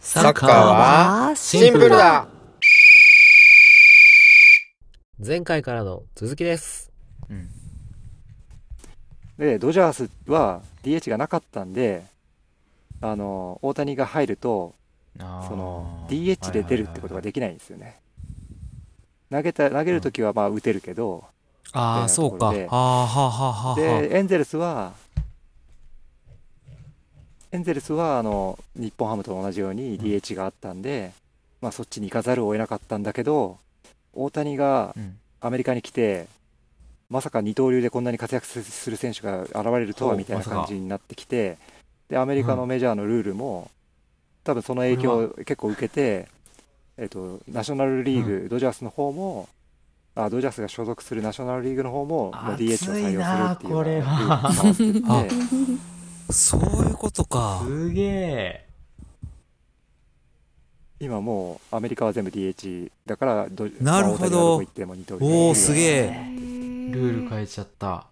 サッカーはシンプルだ前回からの続きです。で、ドジャースは DH がなかったんで、あの、大谷が入ると、あーその、DH で出るってことができないんですよね。投げた、投げるときはまあ打てるけど、ああ、そうか。はあ、はあ、はあ、はあ。で、エンゼルスは、エンゼルスはあの日本ハムと同じように DH があったんで、まあ、そっちに行かざるを得なかったんだけど、大谷がうん。アメリカに来て、まさか二刀流でこんなに活躍する選手が現れるとはみたいな感じになってきて、でアメリカのメジャーのルールも、多分その影響を結構受けて、えっと、ナショナルリーグ、ドジャースの方も、あドジャースが所属するナショナルリーグの方も、もう DH を採用するっていうようなルールになってて そういうことか。すげえ。今もうアメリカは全部 DH だからどなるほどまあ大谷がどこ行っても二刀流おお、すげえ。ルール変えちゃった。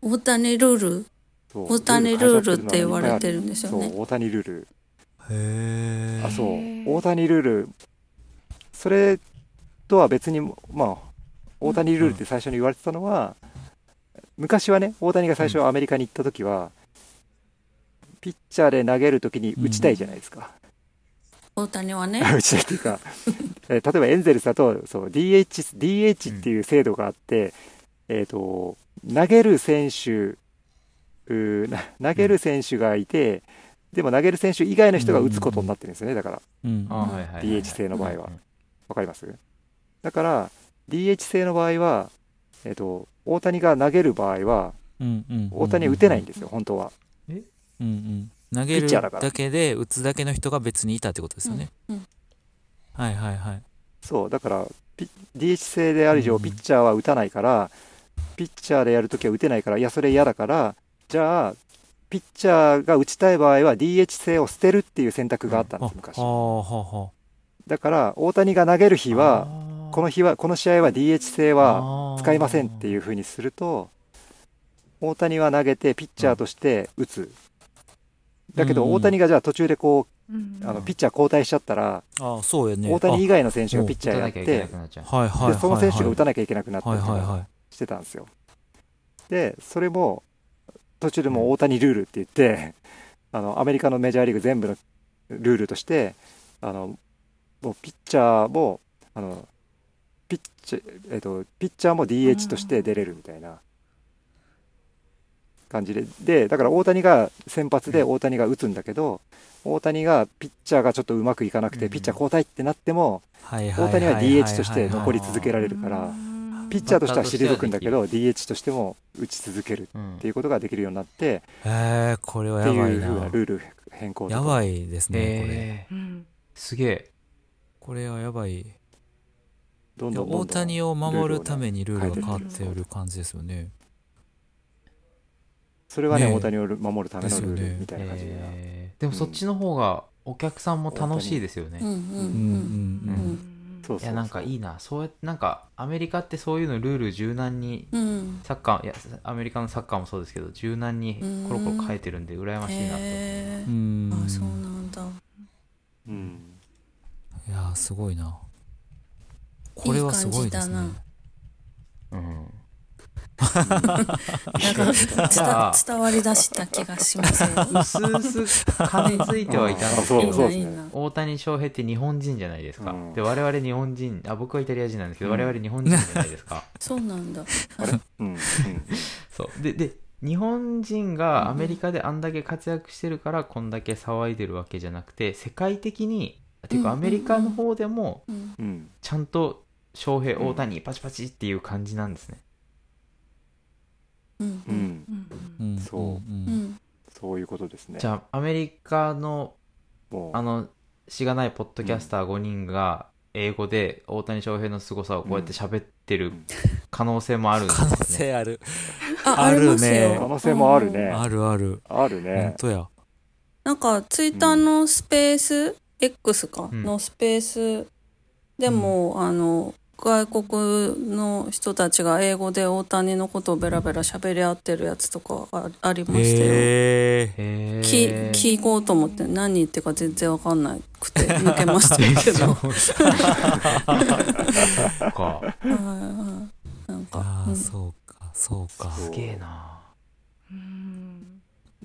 大谷ルール？大谷ルールって言われてるんですよねそう大谷ルールへえ。あそう大谷ルールそれとは別にまあ大谷ルールって最初に言われてたのは、昔はね大谷が最初アメリカに行った時は、ピッチャーで投げる時に打ちたいじゃないですか、大谷はね。打ちたいっていうか、えー例えばエンゼルスだとそう DH, DH っていう制度があって、えー、と投げる選手投げる選手がいて、でも投げる選手以外の人が打つことになってるんですよねだから。うん。DH 制の場合は。うんわかります？だから DH 制の場合は、えー、と大谷が投げる場合はうんうん。大谷は打てないんですよ本当はうんうん。投げるだけで、打つだけの人が別にいたってことですよね。うんうん。はいはいはい。そうだからピ DH 制である以上うんピッチャーは打たないから、ピッチャーでやるときは打てないからいやそれ嫌だからじゃあピッチャーが打ちたい場合は DH 制を捨てるっていう選択があったんです、昔。だから大谷が投げる日はこの日はこの試合は DH 制は使いませんっていう風にすると大谷は投げてピッチャーとして打つ、だけどうん大谷がじゃあ途中でこうんうあのピッチャー交代しちゃったら、ああ、そうやね。大谷以外の選手があピッチャーやっ打たなきゃいけなてくなっちゃう。はいはいはいはい。でその選手が打たなきゃいけなくなったりとかはいはいはい。してたんですよ。でそれも途中でもう大谷ルールって言って あのアメリカのメジャーリーグ全部のルールとしてあのもうピッチャーもあのピッチ,、えっとピッチャーも DH として出れるみたいな感じででだから大谷が先発で大谷が打つんだけど大谷がピッチャーがちょっとうまくいかなくてうんピッチャー交代ってなっても大谷は DH として残り続けられるから。ピッチャーとしては退くんだけど DH としても打ち続けるうんっていうことができるようになってへえ、これはってやばいいうふうなな。ルール変更やばいですね、これ。すげえ。これはやばい。どんど大谷を守るためにルールが変わってる感じですよね。それはね大谷を守るためのルールみたいな感じでえー。でもそっちの方がお客さんも楽しいですよね。うんうんうん。うんうんそうそうそう。いやなんかいいな。そうやなんかアメリカってそういうのルール柔軟にうん。サッカーいやアメリカのサッカーもそうですけど柔軟にコロコロ変えてるんで羨ましいなと。へうん。うん。ーあそうなんだ。うん。いやーすごいな。これはすごいですね。いい感。うん伝伝わりだした気がしますようすうす感づいてはいたんですあけど大谷翔平って日本人じゃないですか、うん。で我々日本人あ僕はイタリア人なんですけど、うん。我々日本人じゃないですか。そうなんだ。そう。でで日本人がアメリカであんだけ活躍してるからこんだけ騒いでるわけじゃなくて世界的にっていうかうんアメリカの方でもちゃんと翔平うん大谷パチパチっていう感じなんですね、うん。ううん。ん。うん。そうん。そういうことですねじゃあアメリカのあのしがないポッドキャスター5人が英語で大谷翔平の凄さをこうやって喋ってる可能性もあるん。ですね、可能性ある。ああるね可能性もあるねあるある。ある本当や。なん。かツイッターのスペース X かのスペースでもあの外国の人たちが英語で大谷のことをベラベラ喋り合ってるやつとかあありましたよ。へえへきえ聞こうと思って何言ってるか全然わかんなくて抜けましたけど。か。はいはい。なんか。うん。そうかそうか。すげえな。うん。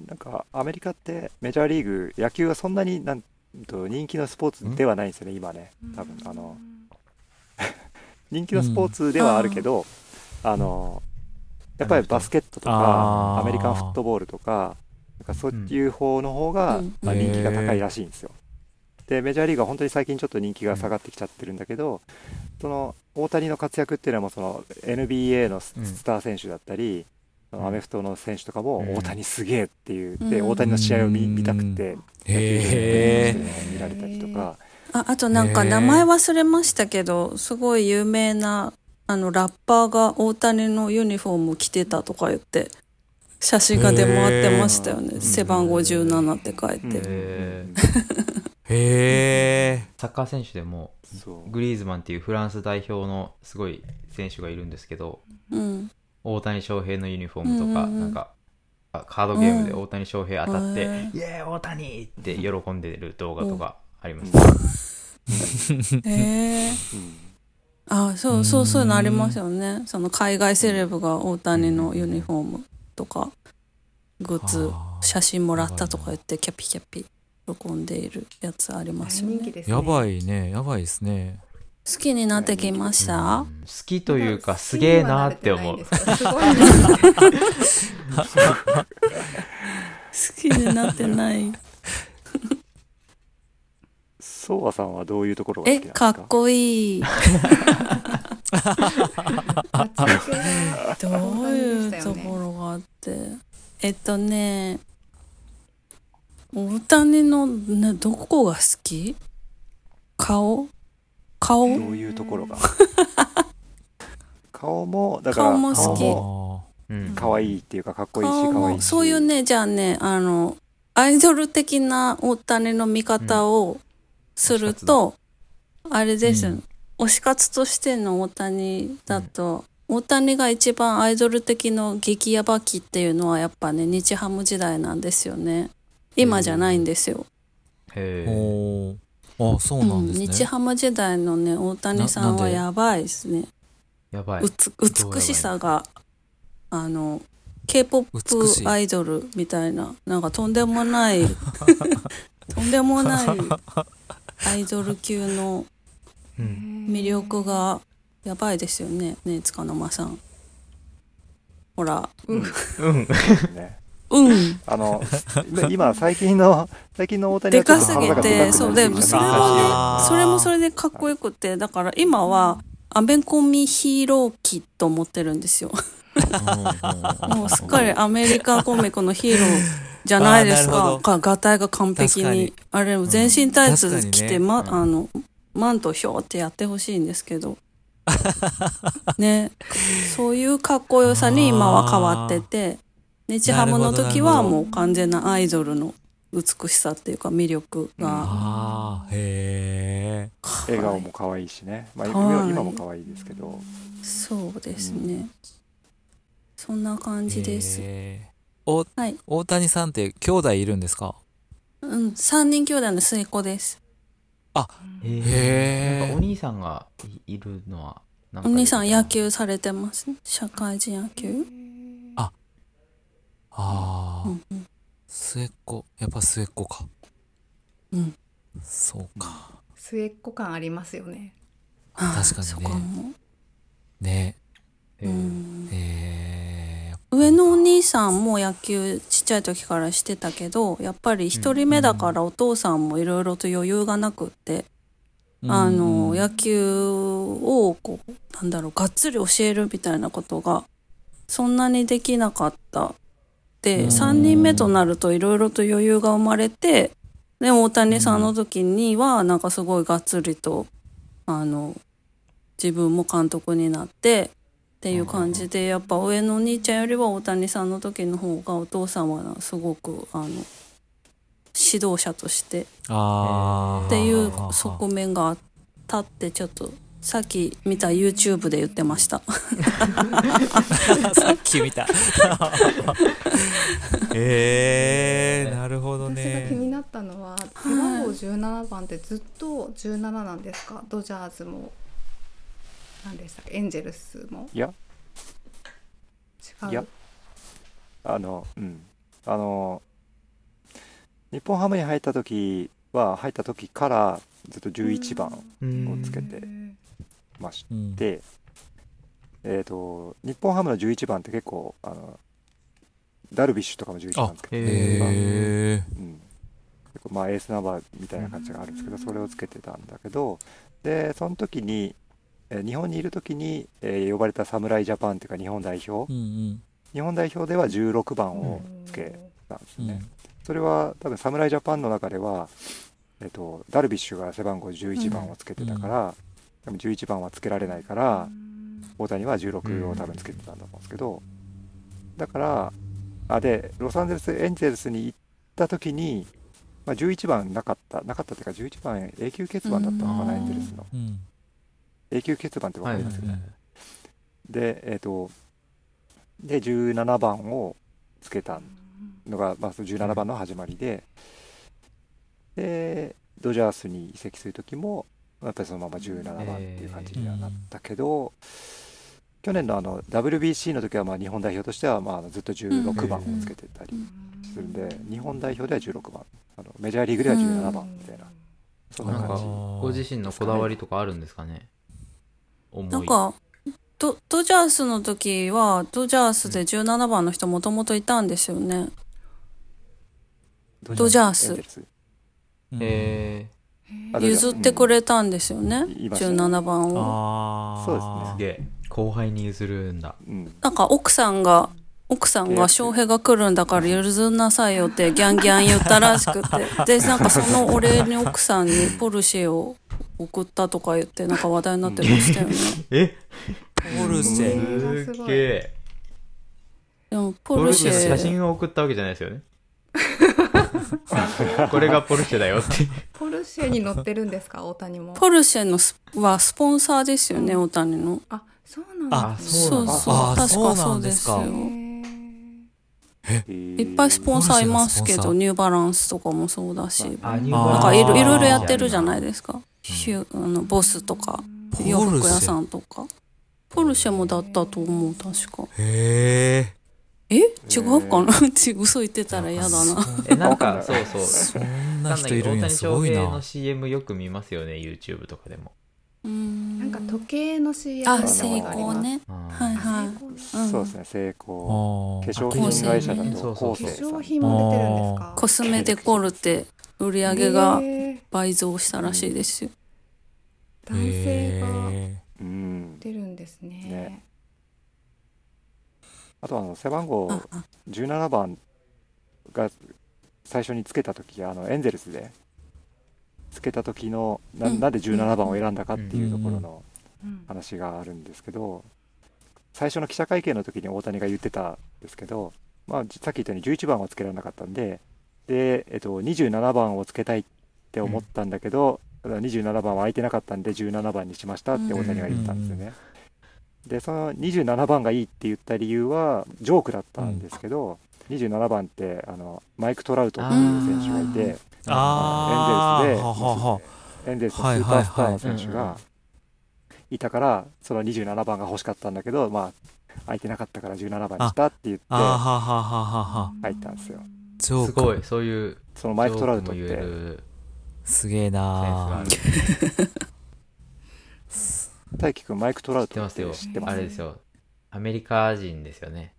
なんかアメリカってメジャーリーグ野球はそんなになんと人気のスポーツではないんですよね今ね。多分あの人気のスポーツではあるけど、あのやっぱりバスケットとかアメリカンフットボールとかなんかそういう方の方が、うん。まあ、人気が高いらしいんですよ。でメジャーリーグは本当に最近ちょっと人気が下がってきちゃってるんだけど、その大谷の活躍っていうのはもうその NBA のスター選手だったり、そのアメフトの選手とかもうん。大谷すげえっていう、でうん。大谷の試合を見たくて見られたりとか、ああとなんか名前忘れましたけどすごい有名なあのラッパーが大谷のユニフォーム着てたとか言って写真が出回ってましたよね、背番号17って書いて、うんへえ へえサッカー選手でもグリーズマンっていうフランス代表のすごい選手がいるんですけどうん。大谷翔平のユニフォームとか、うんうんうん。なんかあカードゲームで大谷翔平当たってうん「イエーイ大谷!」って喜んでる動画とかあります、へえうん。あそうそうそういうのありますよね。その海外セレブが大谷のユニフォームとかグッズ写真もらったとか言ってキャピキャピ喜んでいるやつありますよね。人気ですね。やばいね。やばいですね。好きになってきました、うん。好きというかすげえなって思う。好きになってないソワさんはどういうところが好えきなんですか？かっこいい。どういうところがあって。えっとね大谷の、ね、どこが好き？顔？顔？どういうところが？顔もだから顔も好き。可愛いっていうかかっこいいし顔も可愛いし。そういうねじゃあねあのアイドル的な大谷の見方をすると、あれです、うん。推し活としての大谷だと、大谷が一番アイドル的の激ヤバ期っていうのはやっぱね日ハム時代なんですよね。今じゃないんですよ、へえあそうなんですね、日ハム時代のね大谷さんはやばいですね。やばい。うつ美しさがあの k p o 美 p しい。アイドルみたいななんかとんでもない とんでもないアイドル級のうん。魅力がやばいですよねねつかの間さん。ほら。うん。ね。うん。あの今最近の最近の大谷でかすぎてくそうでもそれもねあー。それもそれでかっこよくてだから今はアメコミヒーロー期と思ってるんですよ。もうすっかりアメリカコミックのヒーローじゃないですか。か、がたいが完璧に。あれ、全身タイツ着て、ま、うんあの、マントひょーってやってほしいんですけど。ね。そういうかっこよさに今は変わってて、日ハムの時はもう完全なアイドルの美しさっていうか魅力が。ああへえ笑顔も可愛いしね、まあ、今も可愛いですけどそうですね。そんな感じです。おはい。大谷さんって兄弟いるんですか？うん。三人兄弟の末っ子です。へえ。へーなんかお兄さんがいいるのは、お兄さん野球されてます。社会人野球。ああ、うんうん末っ子やっぱ末っ子かうん。そうか末っ子感ありますよねあ確かにね。ねへえうんえ上のお兄さんも野球ちっちゃい時からしてたけどやっぱり一人目だからお父さんもいろいろと余裕がなくって、ー、あのうん野球をこうなんだろうがっつり教えるみたいなことがそんなにできなかった。でうん。3人目となるといろいろと余裕が生まれてでも大谷さんの時にはなんかすごいがっつりとあの自分も監督になってっていう感じでやっぱ上のお兄ちゃんよりは大谷さんの時の方がお父さんはすごくあの指導者としてっていう側面があったってちょっとさっき見た YouTube で言ってました。さっき見た。えー、なるほど私が気ねになったのは背番号17番ってずっと17なんですか？ドジャーズも何でしたっけ？エンジェルスも？いや。違う。いや。あのうん。あの日本ハムに入った時は入った時からずっと11番うん。をつけてましうん。て、えっ、と日本ハムの11番って結構あのダルビッシュとかも11番つけてえうん、結構まあエースナンバーみたいな感じがあるんですけどそれをつけてたんだけどでその時に、えー日本にいる時に、えー呼ばれた侍ジャパンっていうか日本代表。うんうん。日本代表では16番をつけたんですね、うん。それは多分侍ジャパンの中では、えっとダルビッシュが背番号11番をつけてたから、多分11番はつけられないから、大谷は16を多分つけてたんだと思うんですけど、だからあでロサンゼルスエンゼルスに行った時に、まあ、11番なかったなかったっていうか11番永久欠番だったのかな、うん。エンゼルスの。うん永久欠番って分かります、はいはいはいでえっ、とで17番をつけたのが、まあ、その17番の始まりで、でドジャースに移籍する時もやっぱりそのまま17番っていう感じにはなったけど、去年のあの WBC の時はまあ日本代表としてはまあずっと16番をつけてたりするんで、日本代表では16番。あのメジャーリーグでは17番みたいな、そんななんか感じご自身のこだわりとかあるんですかね？思い。なんかドドジャースの時はドジャースで17番の人もともといたんですよね。ドジャース。エンゼルス。うん。えあドジャー。ス譲ってくれたんですよね。いましたね。17番を。ああそうですー、すげえ。後輩に譲るんだ。うん。なんか奥さんが奥さんが翔平が来るんだから譲んなさいよってギャンギャン言ったらしくて。でなんかそのお礼に奥さんにポルシェを送ったとか言ってなんか話題になってましたよね。え？ポルシェ。うんすげえ。でもポポルルシェ写真を送ったわけじゃないですよね。これがポルシェだよって。ポルシェに乗ってるんですか？大谷も。ポルシェのスはスポンサーですよね、大谷の。あそうなんですねそう。そうあ確かそうですよ。いっぱいスポンサーいますけど、ニューバランスとかもそうだし、なんかいろいろやってるじゃないですか。ヒュあのボスとか、洋服屋さんとか。ポルシェもだったと思う、確か。へえ。え？違うかな？ち嘘言ってたら嫌だな。えなんかそうそう。そんな人いるんや谷翔すごいな。平の CM よく見ますよね YouTube とかでも。うん。なんか時計の CM あ、の成功ね。うん。はいはい。そうですね成功。あ化ー粧品会社だあとそうそう化粧品も出てるんですか？コスメデコルテ、売り上げが倍増したらしいですよ。男性がへうん出るんですね。ね。あとあの背番号ああ。17番が最初につけた時あのエンゼルスでつけた時のなうん。なんで17番を選んだかっていうところのうん。話があるんですけど最初の記者会見の時に大谷が言ってたんですけど、まあ、さっき言ったように11番をつけられなかったんでで、えっと、27番をつけたいって思ったんだけど、27番は空いてなかったんで17番にしましたって大谷が言ったんですよね。でその27番がいいって言った理由はジョークだったんですけど、27番ってあのマイク・トラウトっていう選手がいてエンゼルスでエンゼルスのスーパースターの選手がいたからその27番が欲しかったんだけどまあ空いてなかったから17番にしたって言って入ったんですよ。すごいそういうそのマイク・トラウトってるすげえなる 大輝くんマイク・トラウ知ってますよ。トって知ってます？あれですよ。アメリカ人ですよね。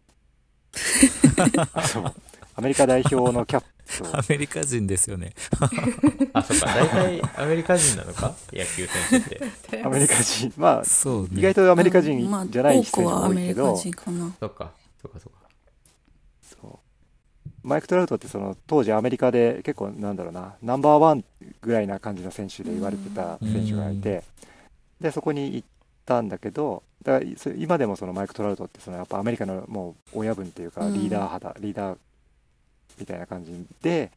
そう。アメリカ代表のキャップを アメリカ人ですよね。あそっか。大体アメリカ人なのか？野球選手って。アメリカ人。まあそうね。意外とアメリカ人まあじゃない多く人もはアメリカ多いけど、人かな。そっか。そっかそっか。そうマイク・トラウトってその当時アメリカで結構なんだろうなナンバーワンぐらいな感じの選手で言われてた選手がいてでそこに行ったんだけどだからそ今でもそのマイク・トラウトってそのやっぱアメリカのもう親分っていうかうん。リーダー肌、リーダーみたいな感じで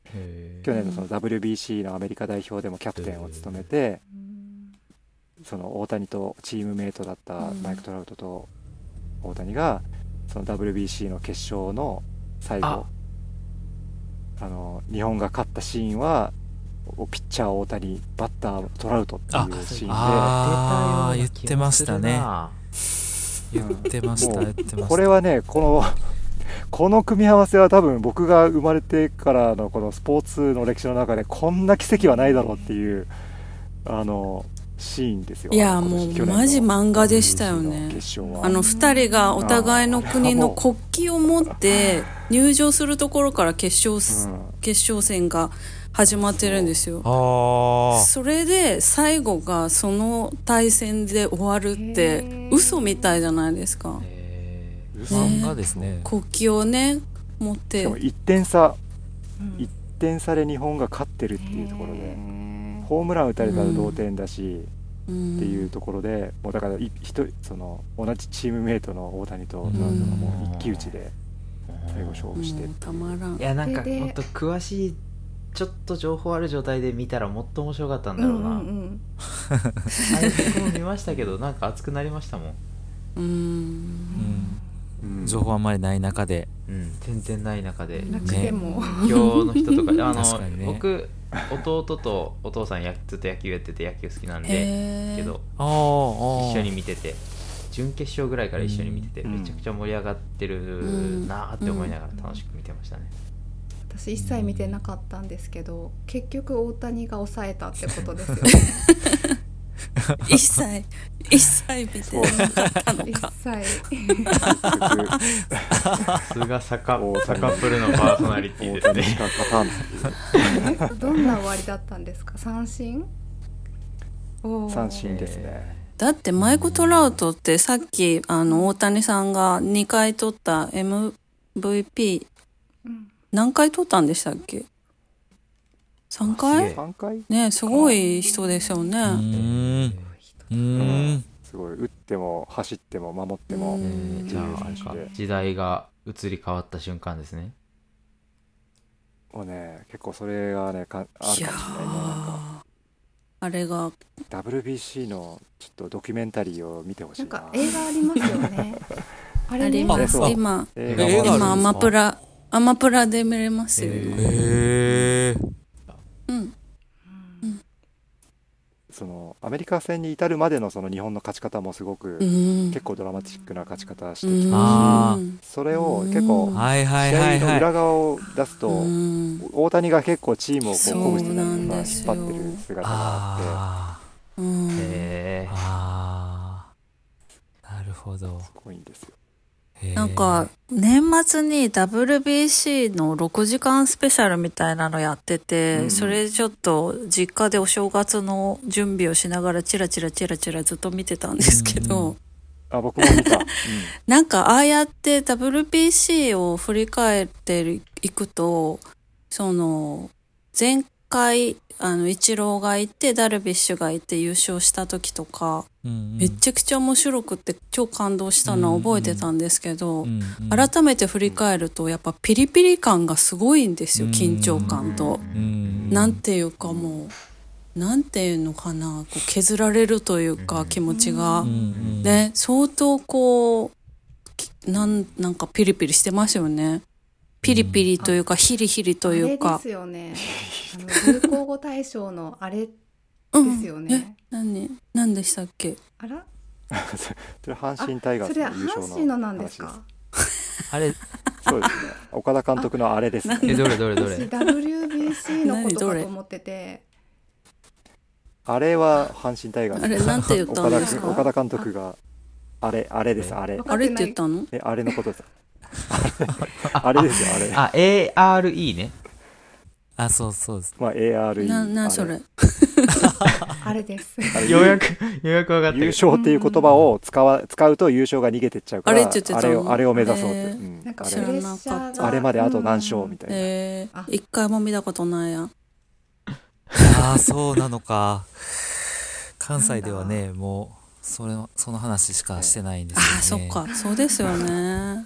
去年のその WBC のアメリカ代表でもキャプテンを務めてその大谷とチームメイトだったうん。マイク・トラウトと大谷がその WBC の決勝の最後ああの日本が勝ったシーンはおピッチャー大谷バッタートラウトっていうシーンで。あー出たような気もするな。言ってました言ってました。これはねこのこの組み合わせは多分僕が生まれてからのこのスポーツの歴史の中でこんな奇跡はないだろうっていうあのシーンですよ。いやもうマジ漫画でしたよね。あの二人がお互いの国の国旗を持って入場するところから決勝す、うん。決勝戦が始まってるんですよ。あそれで最後がその対戦で終わるっへてー。嘘みたいじゃないですか。へー。あ漫画ですね。国旗をね持っしてかも1点差。1点差で日本が勝ってるっていうところでホームラン打たれたら同点だし、うん。っていうところでもうだからい一人その同じチームメイトの大谷とトラウトがもう一騎打ちで最後勝負して。たまらん。い。やなんかもっと詳しいちょっと情報ある状態で見たらもっと面白かったんだろうな、うん僕も見ましたけどなんか熱くなりましたもんうん。うん。うん。情報あんまりない中でうん。全然ない中で。も、今日の人とか。あのね。僕弟とお父さんやずっと野球やってて野球好きなんでけど一緒に見てて準決勝ぐらいから一緒に見てて、うん。めちゃくちゃ盛り上がってるなーって思いながら楽しく見てましたね、私一切見てなかったんですけど結局大谷が抑えたってことですよね 一切一切見てなかったさすがサカ プルのパーソナリティですね。どんな終わりだったんですか？三振？三振ですね、だってマイク・トラウトってさっきあの大谷さんが2回取った MVP うん。何回取ったんでしたっけ？?3 す回げえ。3回？ねすごい人ですようね。ーんうーんすごい。打っても走っても守っても、じゃああれか時代が移り変わった瞬間ですね。もうね結構それがねかあいやるかもしれないあれが。WBC のちょっとドキュメンタリーを見てほしな。いんなか映画ありますよね。あれねありますそう。今今アマプラアマプラで見れますよ。へへえうんそのアメリカ戦に至るまでのその日本の勝ち方もすごく、うん。結構ドラマチックな勝ち方してうんきた。し、あそれを結構はいはい試合の裏側を出すと、うん大谷が結構チームをこう鼓舞してたりとなんか引っ張ってる姿があって。へー。あー。なるほど。すごいんですよ。なんか年末に WBC の6時間スペシャルみたいなのやってて、うんそれちょっと実家でお正月の準備をしながらチラチラチラチラずっと見てたんですけど、うんあ僕も見た、うん。なんかああやって WBC を振り返っていくとその前回あのイチローがいてダルビッシュがいて優勝した時とか、うんうん。めちゃくちゃ面白くって超感動したのは覚えてたんですけど、うんうん。改めて振り返るとやっぱピリピリ感がすごいんですようん。緊張感と。うん。なんていうかもうなんていうのかなこう削られるというか気持ちが。うんうん。ね相当こうきなんなんかピリピリしてますよね。ピリピリというかヒリヒリというあれかで。すよね。あの流行語大賞のあれうですよね。え何何でしたっけ？あら？それ阪神タイガースの優勝の阪神のなんです話か？あれ。そうです。ね岡田監督のあれです。ねえどれどれど私れ WBC のこと何どれかと思ってて。あれは阪神タイガース。あれなんて言ったん岡ですか？田岡田監督があれあれですあれ。わあれって言ったの？えあれのことです あれですよあれ。あ ARE ね。あそうそうです。まあ ARE ななあそれ。あれです。あれ。ようやくようやく分かった。優勝っていう言葉を使わ使うと優勝が逃げてっちゃうからあれって言ってたのあれをあれを目指そうって、なんかあれ。プレッシャーがあれまであと何勝みたいな、えあ。ー、一回も見たことないや。ん。ああそうなのか。関西ではねもうそれのその話しかしてないんですよね。あそっか。そうですよね。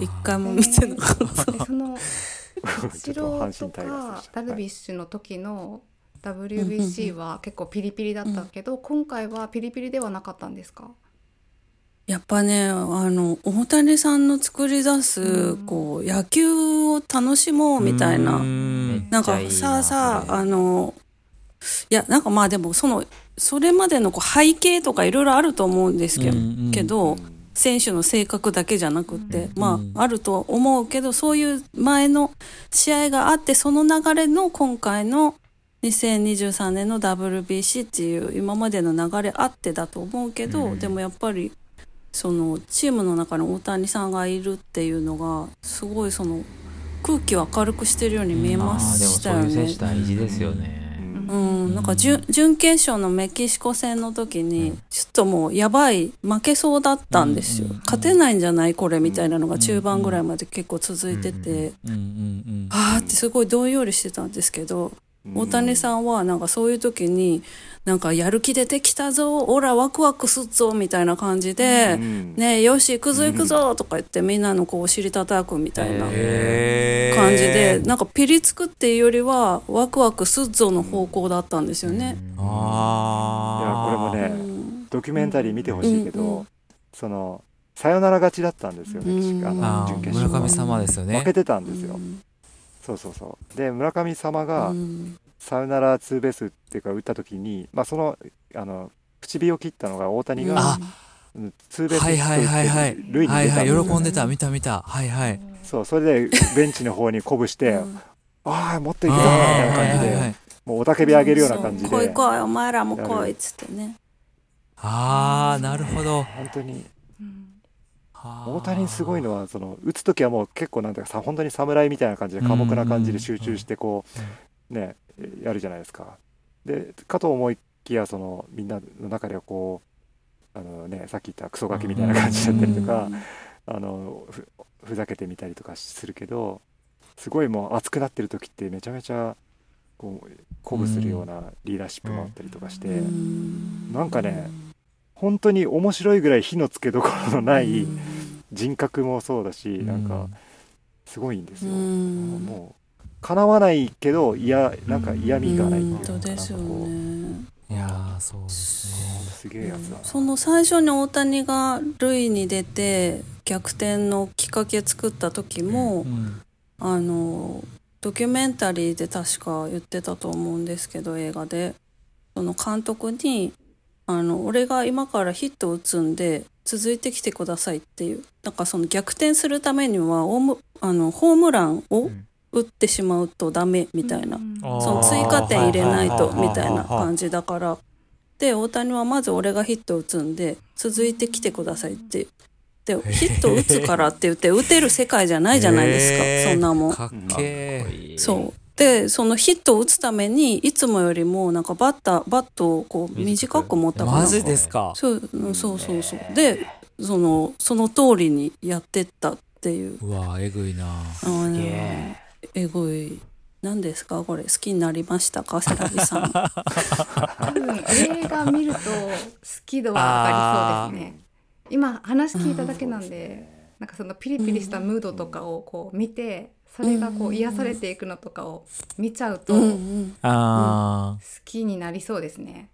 一回も見てなかった。でそのイチ ちょっとかダルビッシュの時の WBC は結構ピリピリだったけど、今回はピリピリではなかったんですか？やっぱね、あの、大谷さんの作り出す、うん。こう、野球を楽しもうみたいなう。ん。なんかさあさあ、あの、いや、なんかまあでも、その、それまでのこう背景とかいろいろあると思うんですけど、うんうん。けど、選手の性格だけじゃなくて、まうんあ、あると思うけど、そういう前の試合があって、その流れの今回の2023年の WBC っていう今までの流れあってだと思うけど、うんでもやっぱり、そのチームの中に大谷さんがいるっていうのが、すごいその空気を明るくしてるように見えましたよねそういう選手。大事ですよね。うん、なんか準準決勝のメキシコ戦の時に、ちょっともうやばい、負けそうだったんですよ。勝てないんじゃないこれみたいなのが中盤ぐらいまで結構続いてて、あーってすごいどんよりしてたんですけど、大谷さんはなんかそういう時に、なんかやる気出てきたぞ、オラワクワクすっぞみたいな感じで、んねえ、よし、行くぞ行くぞとか言ってみんなのこうお尻叩くみたいな。感じで、なんかピリつくっていうよりは、ワクワクすっぞの方向だったんですよね。ああいやこれもねうん。ドキュメンタリー見てほしいけど、うんうん。そのサヨナラ勝ちだったんですよメキシコあうん。の準決勝は。村上様ですよね。負けてたんですよ、うんそうそうそう。で村上様がうん。サヨナラツーベースっていうか打った時に、まあ、そのあの口火を切ったのが大谷が、ツーベースはいはいはいはい。塁にはいはい出たんですよ、ね。喜んでた見た見た。はいはい。そうそれでベンチの方に鼓舞して、うん。ああもっといくぞみたいな感じで、はいはいはい。もう雄たけび上げるような感じで。そう来い来いお前らも来いっつってね。ああなるほど。本当に。うん大大谷すごいのはその打つ時はもう結構なんていうかさ本当に侍みたいな感じで寡黙な感じで集中してこうねやるじゃないですか。でかと思いきやそのみんなの中ではこうあのねさっき言ったクソガキみたいな感じだったりとかあのふふざけてみたりとかするけどすごいもう熱くなってる時ってめちゃめちゃこう鼓舞するようなリーダーシップもあったりとかしてうん。なんかね本当に面白いぐらい火のつけどころのないうん。人格もそうだしなんかすごいんですよ。うん。もう叶わないけど嫌なんか嫌味がないっていうかなですよなんかこうねいやーそうですね。すげえやつ。その最初に大谷が塁に出て逆転のきっかけ作った時も、うん。あのドキュメンタリーで確か言ってたと思うんですけど映画で。その監督にあの俺が今からヒットを打つんで続いてきてくださいっていう。なんかその逆転するためにはオームあのホームランをん。打ってしまうとダメみたいな、うん。その追加点入れないとみたいな感じだから。で大谷はまず俺がヒット打つんで続いてきてくださいってでヒット打つからって言って打てる世界じゃないじゃないですか、そんなもん。かっけー。そうでそのヒットを打つためにいつもよりもなんかバッターバットをこう短く。持ったかなマジですか？そううんそうそう。そうでそのその通りにやってったっていう。うわえぐいな。あのげえ。えぐい。何ですか？これ好きになりましたか？セラビさん。多分映画見ると好き度は上がりそうですね。今話聞いただけなんで、なんかそのピリピリしたムードとかをこう見てそれがこう癒されていくのとかを見ちゃうとうんう好ん。あきになりそうですね。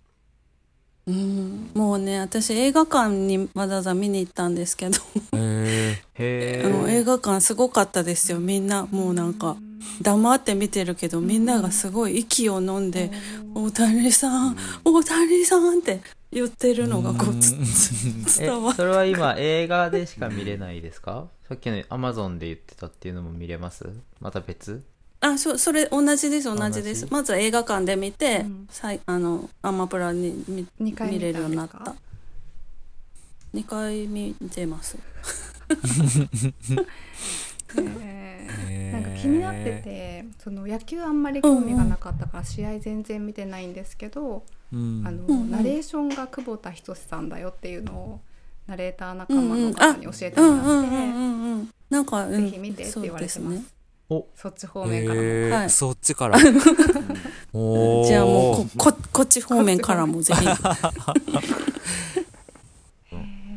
うん。もうね私映画館にわざわざ見に行ったんですけど、映画館すごかったですよ。みんなもうなんか黙って見てるけどみんながすごい息を飲んで「大谷さん大谷さん」って言ってるのがこうつえ伝わる。それは今映画でしか見れないですか？さっきのアマゾンで言ってたっていうのも見れます？また別？あそそれ同じです同じです。まずは映画館で見て、うん。さいあのアマプラに見見見れるようになった。2回見てます。えーなんか気になっててその野球あんまり興味がなかったから試合全然見てないんですけど、うん。あのうんうん。ナレーションが久保田仁さんだよっていうのをナレーター仲間の方に教えてうもらって、なんか、うんぜひ見てって言われてます。お。そっち方面からも。はい。そっちから。じゃあもうこここっち方面からもぜひ。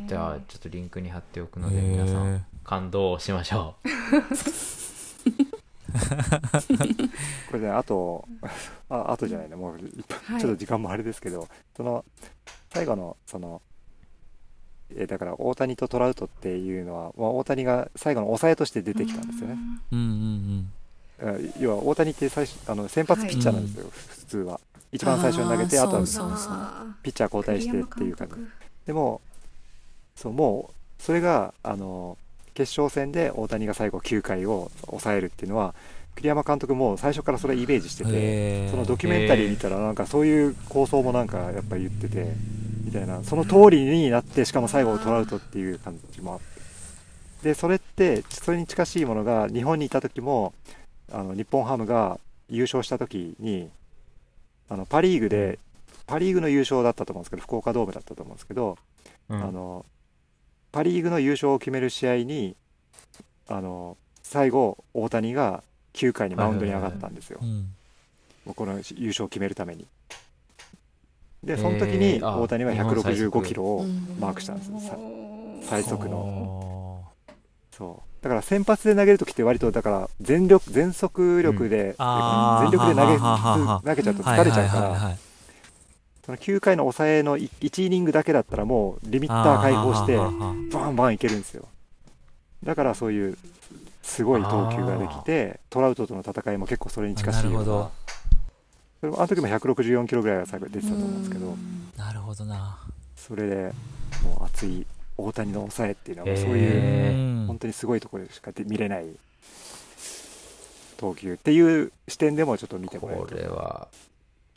じゃあちょっとリンクに貼っておくので皆さん感動しましょう これねあとああとじゃないね。もうちょっと時間もあれですけど、その最後のそのえだから大谷とトラウトっていうのは、まあ、大谷が最後の抑えとして出てきたんですよね。うんうんうん。要は大谷って最初あの先発ピッチャーなんですよ、普通は。一番最初に投げてあとはピッチャー交ー代してっていう感じでもそうもうそれがあの決勝戦で大谷が最後9回を抑えるっていうのは栗山監督も最初からそれイメージしてうんて、そのドキュメンタリー見たらなんかそういう構想もなんかやっぱり言っててみたいなその通りになってしかも最後トラウトっていう感じもあって。でそれってそれに近しいものが日本にいた時もあの日本ハムが優勝した時にあのパ・リーグでパ・リーグの優勝だったと思うんですけど福岡ドームだったと思うんですけど、うん。あのパ・リーグの優勝を決める試合にあの最後大谷が9回にマウンドに上がったんですよ。この優勝を決めるために。で、その時に大谷は日本最165速キロをうん。マークしたんです最速の。のそう。だから先発で投げる時って割とだから全力全速力で、全力で投げ投げちゃうと疲れちゃうから、いその9回の抑えの1イニングだけだったらもうリミッター解放してバンバンいけるんですよ。だからそういうすごい投球ができて、トラウトとの戦いも結構それに近しいような。なるほど。それもあの時も164キロぐらいが出てたと思うんですけど、なるほどな。それでもう熱い大谷の抑えっていうのはそういう、本当にすごいところでしかで見れない投球っていう視点でもちょっと見てもらえることれは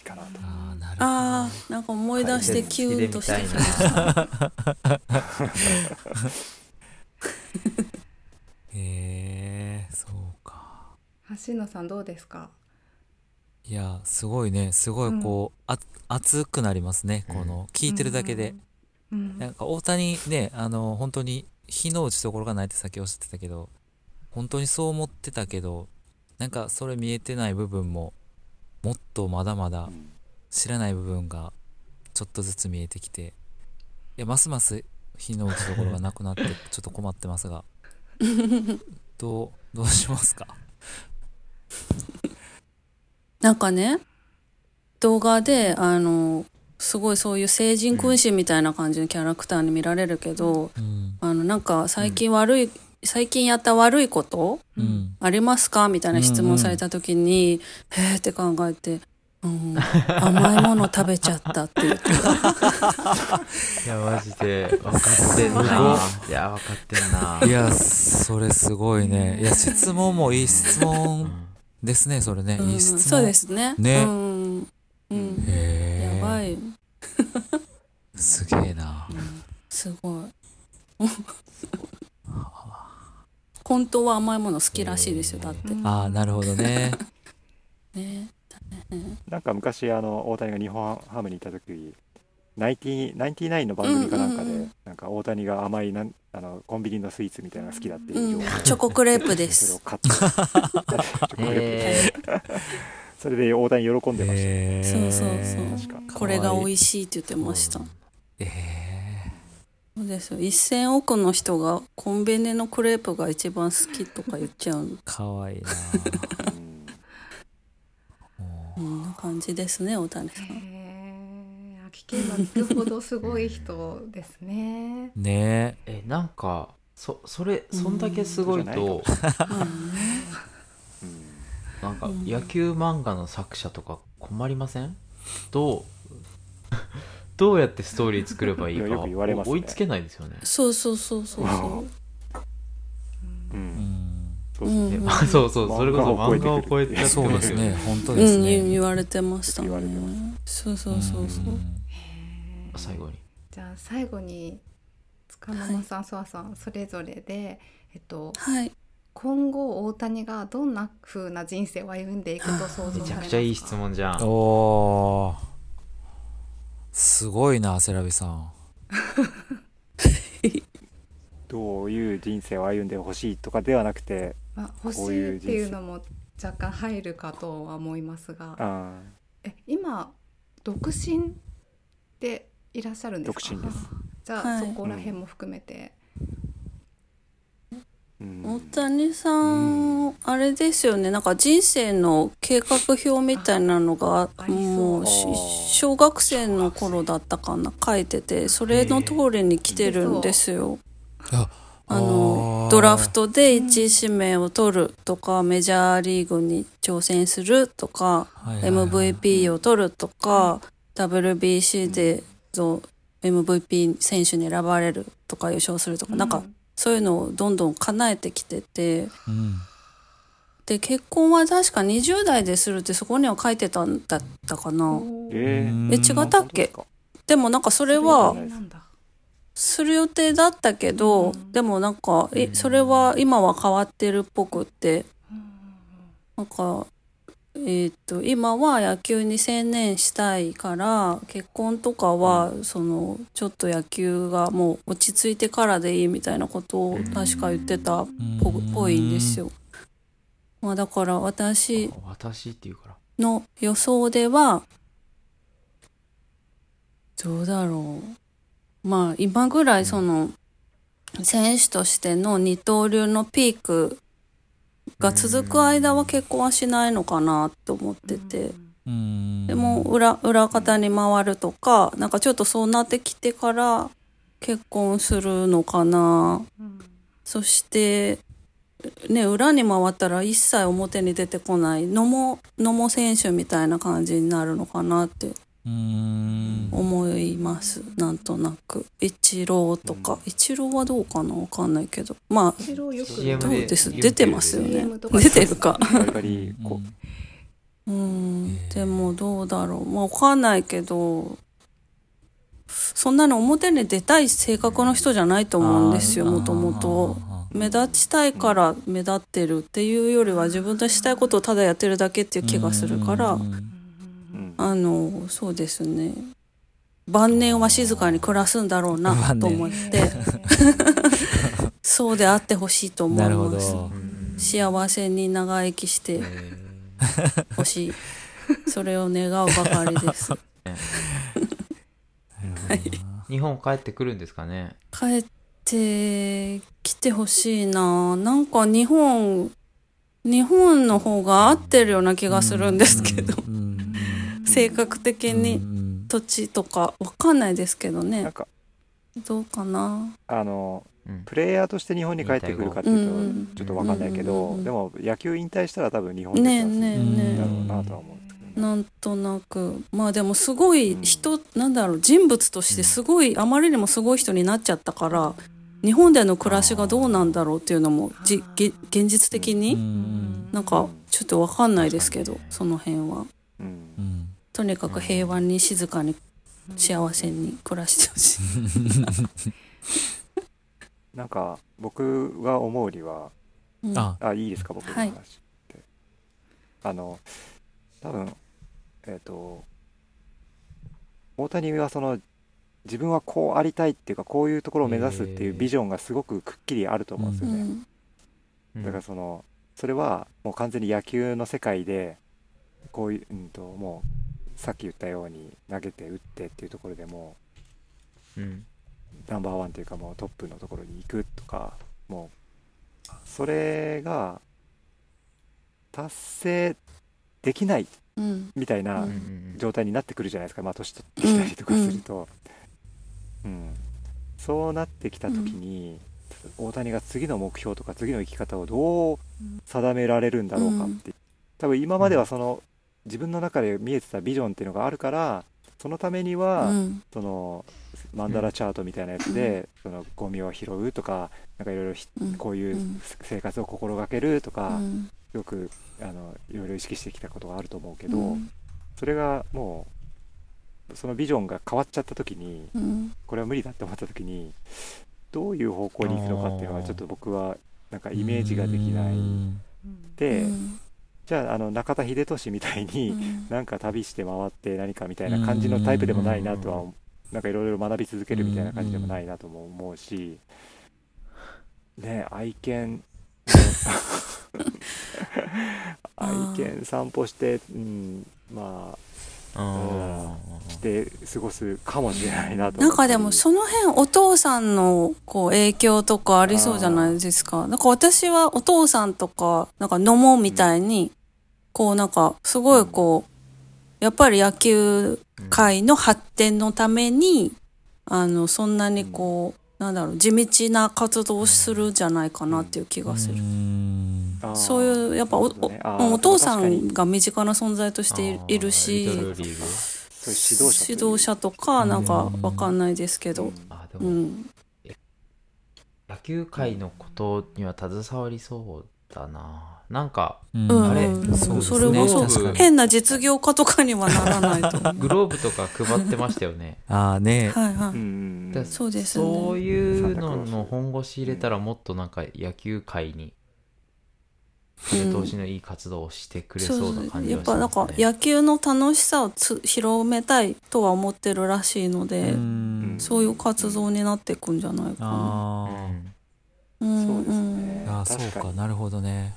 かなと。あーなるほど。あーなんか思い出してキュンとしてきまはした。へえそうか。橋野さんどうですか？いやすごいね。すごいこう、あ熱くなりますね。この聞いてるだけで、うん。なんか大谷ねあの本当に火の打ちどころがないってさっきおっしゃってたけど本当にそう思ってたけどなんかそれ見えてない部分ももっとまだまだうん。知らない部分がちょっとずつ見えてきていやますます火の打ちどころがなくなって ちょっと困ってますが。どうどうしますか？なんかね動画であのすごいそういう聖人君子みたいな感じのキャラクターに見られるけど、うん。あのなんか最近悪い、最近やった悪いことうん。ありますか？みたいな質問された時に、へーって考えて、うん、甘いもの食べちゃったって言って。た。いやマジで。分かってんな。い。や分かってんな。いやそれすごいね。いや質問もいい質う問んですねそれね、うんいい質問。そうですね。ね。うん。うん。へえやばい。すげえな。すごい。本当は甘いもの好きらしいですよ、だって。ああなるほどね。ね。なんか昔あの大谷が日本ハムにいた時ナインティナインティナインの番組かなんかで、うんうんうん。なんか大谷が甘いなんあのコンビニのスイーツみたいなのが好きだっていううん。チョコクレープでそれをす。買ってチョコクレープえそれで大谷喜んでました、へえそうそうそう。これが美い味しいって言ってました。ええそうですよ。1000億の人がコンビニのクレープが一番好きとか言っちゃう。かわいいな。う。んこんな感じですね、大谷さん。へえ聞けば聞くほどすごい人ですね。ね。えなんかそそれそんだけすごいと、ん。なんか野球漫画の作者とか困りません？どう？どうやってストーリー作ればいいかいやよく言われますね。追いつけないですよね。そうそうそうそうそう。ううん。うですね、うん。ま あそうそうそれこそ漫画を超えてやってそうですすね本当うん、ですね、言われてましたね。言われてますそうそうそうそう。ん最後に。じゃあ最後に塚ママさん、ソワさんそれぞれで、えっと、はい。今後大谷がどんな風な人生を歩んでいくと想像されめますか？ちゃくちゃいい質問じゃん。おーすごいなセラビさん。どういう人生を歩んでほしいとかではなくてまあ、欲しこういっていうのも若干入るかとは思いますがあえ今独身でいらっしゃるんですか？独身です。じゃあ、はい。そこら辺も含めて、ーうん大谷さん、あれですよね。なんか人生の計画表みたいなのがもう小学生の頃だったかな。書いててそれの通りに来てるんですよ。ああのドラフトで1位指名を取るとかメジャーリーグに挑戦するとかはいはいはい。MVP を取るとか WBC でぞ MVP 選手に選ばれるとか優勝するとかなんかそういうのをどんどん叶えてきてて。うん。で結婚は確か20代でするってそこには書いてたんだったかな。えー。え違ったっけ？でもなんかそれはなんだ。する予定だったけどうん。でもなんかえそれは今は変わってるっぽくって。なんかえーっと今は野球に専念したいから結婚とかはそのちょっと野球がもう落ち着いてからでいいみたいなことを確か言ってたっぽぽいんですよ。まあだから私あ私っていうから。の予想ではどうだろう。まあ今ぐらいその選手としての二刀流のピークが続く間は結婚はしないのかなと思ってて。うん。でも裏裏方に回るとかなんかちょっとそうなってきてから結婚するのかな。そしてね裏に回ったら一切表に出てこない野茂野茂選手みたいな感じになるのかなってうん思います。なんとなく。イチローとか、イチローはどうかなわかんないけど。まあどうです？で出てますよね。出てるか。う。ん。えー。でもどうだろう。まあわかんないけど。そんなに表に出たい性格の人じゃないと思うんですよもともと。目立ちたいから目立ってるっていうよりは自分のしたいことをただやってるだけっていう気がするから。うんうんあのそうですね。晩年は静かに暮らすんだろうなと思って。そうであってほしいと思ないます。ど。幸せに長生きしてえ。ほしい。それを願うばかりです。ー日本帰ってくるんですかね？帰ってきてほしいな。なんか日本日本の方が合ってるような気がするんですけど。うんうん性格的うんにうん。土地とかわかんないですけどなんねか。どうかな。あのうん。プレイヤーとして日本に帰ってくるかっていううん。とちょっとわかんないけうんどうん。でも野球引退したら多分日本でねえ暮らすねえねえだろうなとは思うんですけどねなんとなく。まあでもすごい人、なんだろう人物としてすごい、あまりにもすごい人になっちゃったから日本での暮らしがどうなんだろうっていうのもじげ現実的うにん。なんかちょっとわかんないですけど、その辺は。うんうんとにかく平和に静かに幸せに暮らしてほしい、なんか僕が思うにはうん。あ。あいいですか僕の話はい。って、あの多分えっ、と大谷はその自分はこうありたいっていうかこういうところを目指すっていうビジョンがすごくくっきりあると思うんですよね、うん。うん。だからそのそれはもう完全に野球の世界でこういう、うん、ともうさっき言ったように投げて打ってっていうところでもうん。ナンバーワンというかもうトップのところに行くとかもうそれが達成できないうん。みたいなううん。ん状態になってくるじゃないですか、まあ年取ってきたりとかすると、うん。そうなってきた時に、大谷が次の目標とか次の生き方をどう定められるんだろうかって、多分今まではその自分の中で見えてたビジョンっていうのがあるからそのためには、うん。そのマンダラチャートみたいなやつで、そのゴミを拾うとかなんかいろいろこういううん。生活を心がけるとか、うん。よくあのいろいろ意識してきたことがあると思うけど、うん。それがもうそのビジョンが変わっちゃった時にうん。これは無理だって思った時にどういう方向に行くのかっていうのはちょっと僕はなんかイメージができない。うん。で、うんじゃああの中田英寿みたいに、うん。なんか旅して回って何かみたいな感じのタイプでもないなとはう。ん。なんかいろいろ学び続けるみたいな感じでもないなとも思うし。ね愛犬。愛犬散歩して、うん、まあうんして過ごすかもしれないなとなんかでもそその辺お父さんのこう影響とかありそうじゃないですか。なんか私はお父さんとか、なんか飲もうみたいに、こうなんかすごいこう、やっぱり野球界の発展のために、あの、そんなにこう、なんだろう、地道な活動をするんじゃないかなっていう気がする。そういう、やっぱお、おお父さんが身近な存在としていいるし、指導指導者とか、なんかわかんないですけど、うん。野球界のことには携わりそうだななんかうん。うん。あれうんそうですね。それこ変な実業家とかにはならないと思う。グローブとか配ってましたよね。ああね。はいはい。そうですそうね。いうのの本腰入れたらもっとなんか野球界に風通しのいい活動をしてくれそうな感じがしやっぱなんますねか野球の楽しさをつ広めたいとは思ってるらしいので、うん。そういう活動になっていくんじゃないかな。あうん。うんそうですねーあーそうか。なるほどね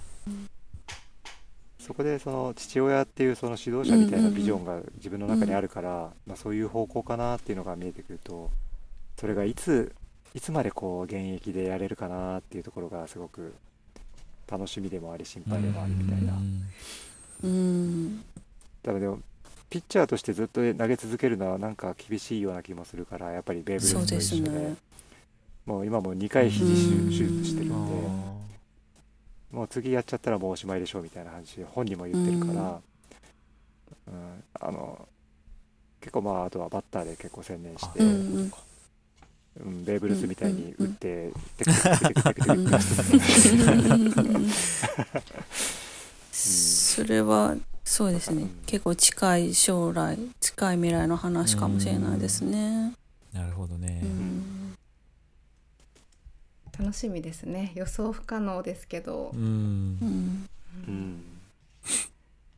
そこでその父親っていうその指導者みたいなビジョンが自分の中にあるから、まあ、そういう方向かなっていうのが見えてくるとそれがいついつまでこう現役でやれるかなっていうところがすごく楽しみでもあり心配でもありみたいな。うんうん。ただでもピッチャーとしてずっと投げ続けるのはなんか厳しいような気もするからやっぱりベーブ・ルースと一緒で。すね。もう今も2回肘うん手術してるあんでもう次やっちゃったらもうおしまいでしょみたいな話本人も言ってるから、うん。あの結構まああとはバッターで結構専念して、うんうん。うん、ベーブ・ルースみたいに打って、テクテクテクテクテクテクうん出してたそれはそうですねうん結構近い将来近い未来の話かもしれないですね。なるほどねうん楽しみですね。予想不可能ですけど。う、ん。うん。うん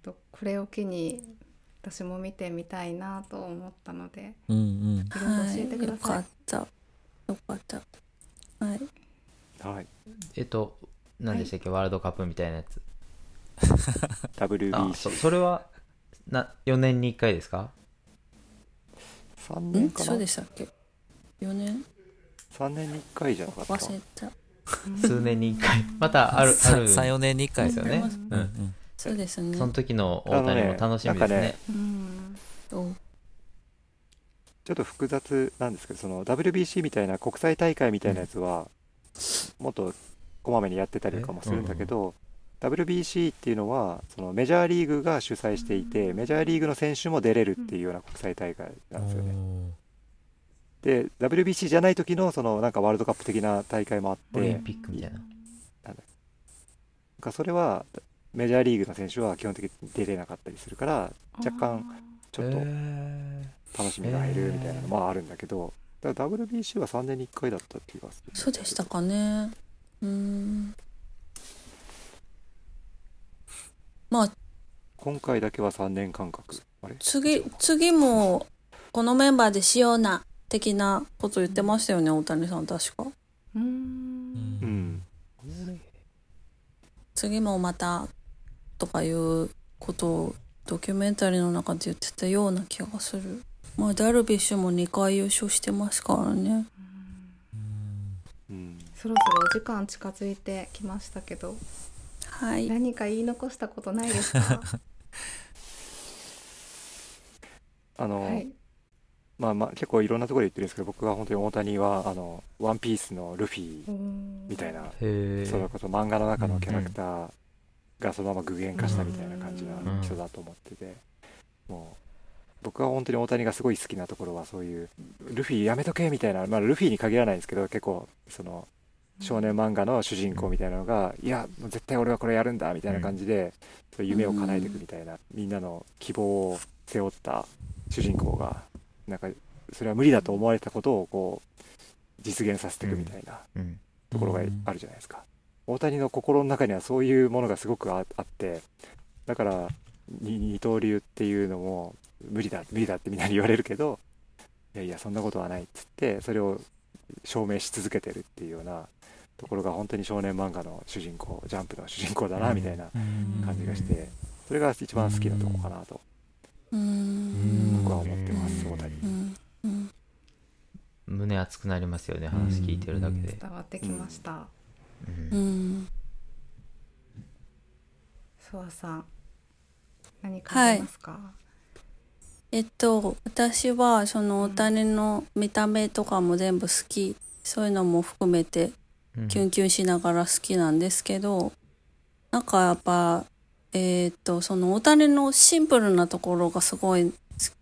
とこれを機に私も見てみたいなと思ったのでうんうん。いろいろ教えてください、はい、よかった。よかった。はい。はい。えっと何でしたっけ、ワールドカップみたいなやつ。あ WBC そそれはな4年に1回ですか？3ん年かな。そうでしたっけ？4年？3年に1回じゃなかった？忘れた。数年に1回。またあるあさる34年に1回ですよね。うん。うんそうですね。その時の大谷も楽しみですね。ねなんかねうん。おちょっと複雑なんですけどその WBC みたいな国際大会みたいなやつは、もっとこまめにやってたりとかもするんだけど、WBC っていうのはそのメジャーリーグが主催していてメジャーリーグの選手も出れるっていうような国際大会なんですよね。で WBC じゃない時のそのなんかワールドカップ的な大会もあって。オリンピックみたいな。なんかそれはメジャーリーグの選手は基本的に出れなかったりするから若干ちょっとへ楽しみが減るみたいなのもあるんだけど、だから WBC は3年に1回だった気がする。そうでしたかね。うん。まあ。今回だけは3年間隔。あれ？次次もこのメンバーでしような的なこと言ってましたよね大谷さん確か。ううん。うん。次もまたとかいうことをドキュメンタリーの中で言ってたような気がする。まあダルビッシュも2回優勝してますからね。うん。そろそろお時間近づいてきましたけど。はい。何か言い残したことないですか？あの、はいまあまあ結構いろんなところで言ってるんですけど僕は本当に大谷はあのワンピースのルフィみたいなえそれこそ漫画の中のキャラクターがそのまま具現化したみたいな感じなうん人だと思っててもう僕は本当に大谷がすごい好きなところはそういうルフィやめとけみたいな、まあ、ルフィに限らないんですけど結構その少年漫画の主人公みたいなのが、いやもう絶対俺はこれやるんだみたいな感じで、そういう夢を叶えていくみたいな、みんなの希望を背負った主人公がなんかそれは無理だと思われたことをこう実現させていくみたいなうん。ところがあるじゃないですか、大谷の心の中にはそういうものがすごくああってだからに二刀流っていうのも無理だ無理だってみんなに言われるけどいやいやそんなことはないっつってそれを証明し続けてるっていうようなところが本当に少年漫画の主人公ジャンプの主人公だなみたいな感じがしてそれが一番好きなとこかなと僕は思ってますうん。大谷うん。うん。胸熱くなりますよね話聞いてるだけで、伝わってきましたうん。うん。ソワさん。何かありますか、えっと私はその大谷の見た目とかも全部好きそういうのも含めてうん。キュンキュンしながら好きなん。ですけどなん。かやっぱえーっとその大谷のシンプルなところがすごい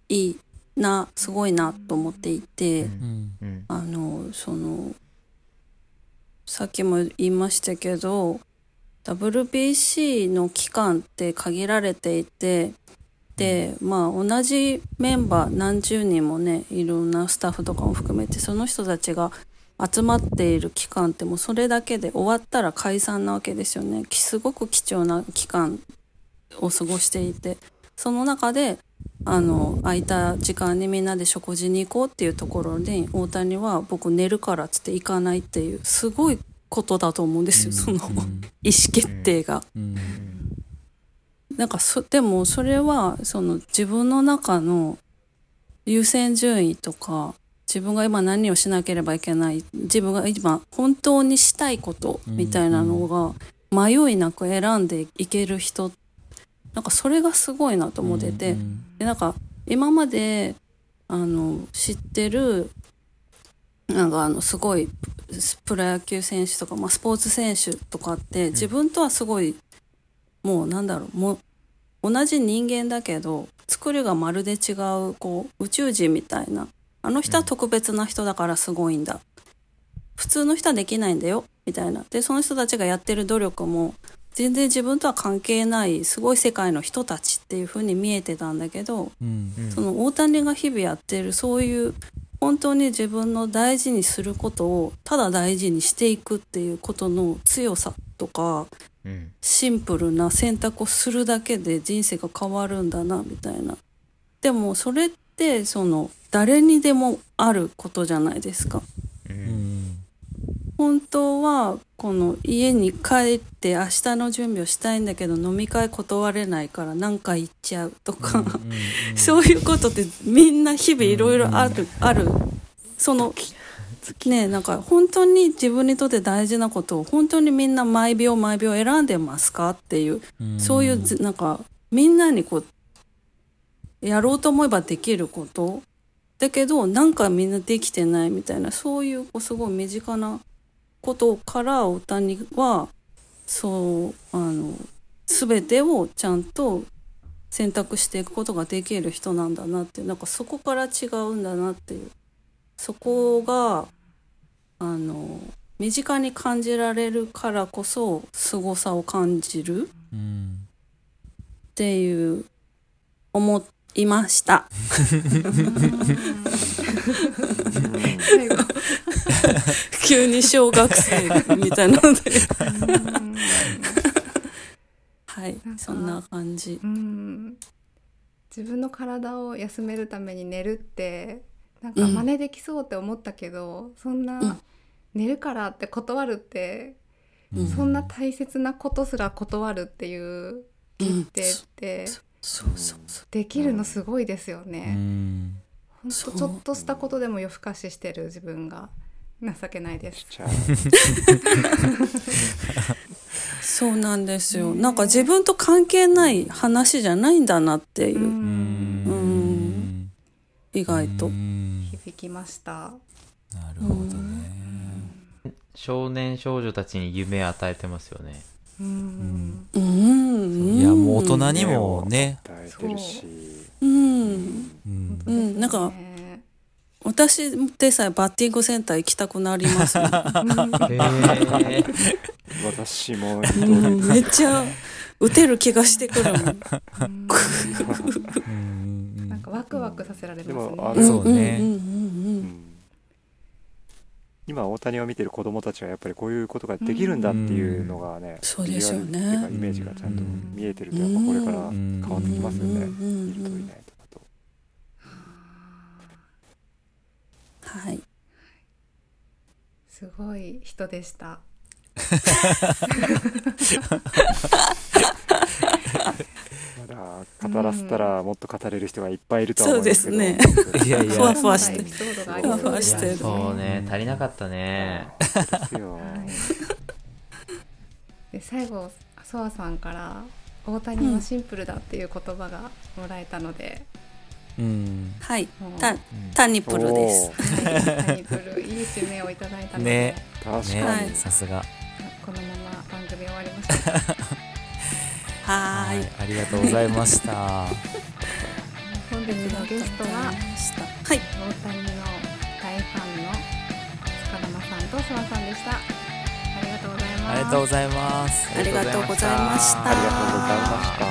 いいなすごいなと思っていて、あのそのさっきも言いましたけど WBC の期間って限られていてでまあ同じメンバー何十人もねいろんなスタッフとかも含めてその人たちが集まっている期間ってもうそれだけで終わったら解散なわけですよね。すごく貴重な期間を過ごしていて。その中であの空いた時間にみんなで食事に行こうっていうところに大谷は僕寝るからっつって行かないっていうすごいことだと思うんですよ、そのうん。意思決定が。うん。なんかそでもそれはその自分の中の優先順位とか自分が今何をしなければいけない自分が今本当にしたいことみたいなのが迷いなく選んでいける人なんかそれがすごいなと思ってて、うんでなんか今まであの知ってるなんかあのすごいプロ野球選手とか、まあ、スポーツ選手とかって自分とはすごい、もうなんだろうもう同じ人間だけど作りがまるで違うこう宇宙人みたいなあの人は特別な人だからすごいんだ、普通の人はできないんだよ。みたいな。でその人たちがやってる努力も全然自分とは関係ないすごい世界の人たちっていう風に見えてたんだけどうん。うん。その大谷が日々やってるそういう本当に自分の大事にすることをただ大事にしていくっていうことの強さとかうん。シンプルな選択をするだけで人生が変わるんだなみたいな。でもそれってその誰にでもあることじゃないですか。ううんん本当はこの家に帰って明日の準備をしたいんだけど飲み会断れないから何か行っちゃうとか、うん そういうことってみんな日々いろいろある、ある。そのねなんか本当に自分にとって大事なことを本当にみんな毎秒毎秒選んでますかっていううん。そういうずなんかみんなにこうやろうと思えばできること。だけどなんかみんなできてないみたいなそういうこうすごい身近なことから大谷はそうあの全てをちゃんと選択していくことができる人なんだなってなんかそこから違うんだなっていう。そこがあの身近に感じられるからこそ凄さを感じる。うん。っていう思いました。急に小学生みたいなので。うんはいそんな感じ。うん。自分の体を休めるために寝るってなんか真似できそうって思ったけど、そんな、うん。寝るからって断るって、うん。そんな大切なことすら断るっていう決定ってそうそうそう。できるのすごいですようね。ん。ほんとちょっとしたことでも夜更かししてる自分が。情けないです。そうなんですよ。なんか自分と関係ない話じゃないんだなっていう、う意外と、うん。響きました。なるほどね。少年少女たちに夢を与えてますよねうん。うん。うんいやもう大人にもね。うん。うん。うん。なんかね私でさえバッティングセンター行きたくなります私もうん。めっちゃ打てる気がしてくるなんかワクワクさせられでますね。もあそうねうんうんうんうん今大谷を見てる子供たちはやっぱりこういうことができるんだっていうのがね、そうですよね。イメージがちゃんと見えてるとやっぱこれから変わってきますよね、うん。うん。見るといないとかとはいすごい人でした。語らせたらもっと語れる人がいっぱいいるとは思いますけどそうですいやいや。ふわふわして。ふわふわしてそうね。足りなかったね。ですよ。で最後ソワさんから大谷はシンプルだっていう言葉がもらえたので、うん。はい。もう。タタニプルです。タイトル。いい締めをいただいたので、ね。ね確かに、さすが。このまま番組終わりました はーいありがとうございました。本日のゲストははい。大谷の大ファンの塚玉さんとソワさんでした。ありがとうございます。ありがとうございます。ありがとうございました。ありがとうございました。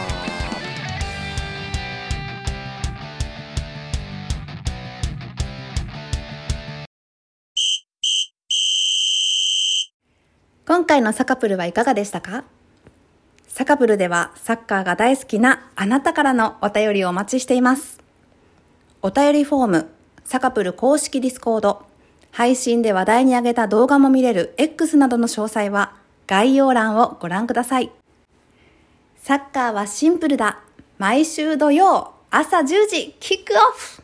今回のサカプルはいかがでしたか？サカプルではサッカーが大好きなあなたからのお便りをお待ちしています。お便りフォーム、サカプル公式ディスコード、配信で話題に上げた動画も見れる X などの詳細は概要欄をご覧ください。サッカーはシンプルだ。毎週土曜朝10時キックオフ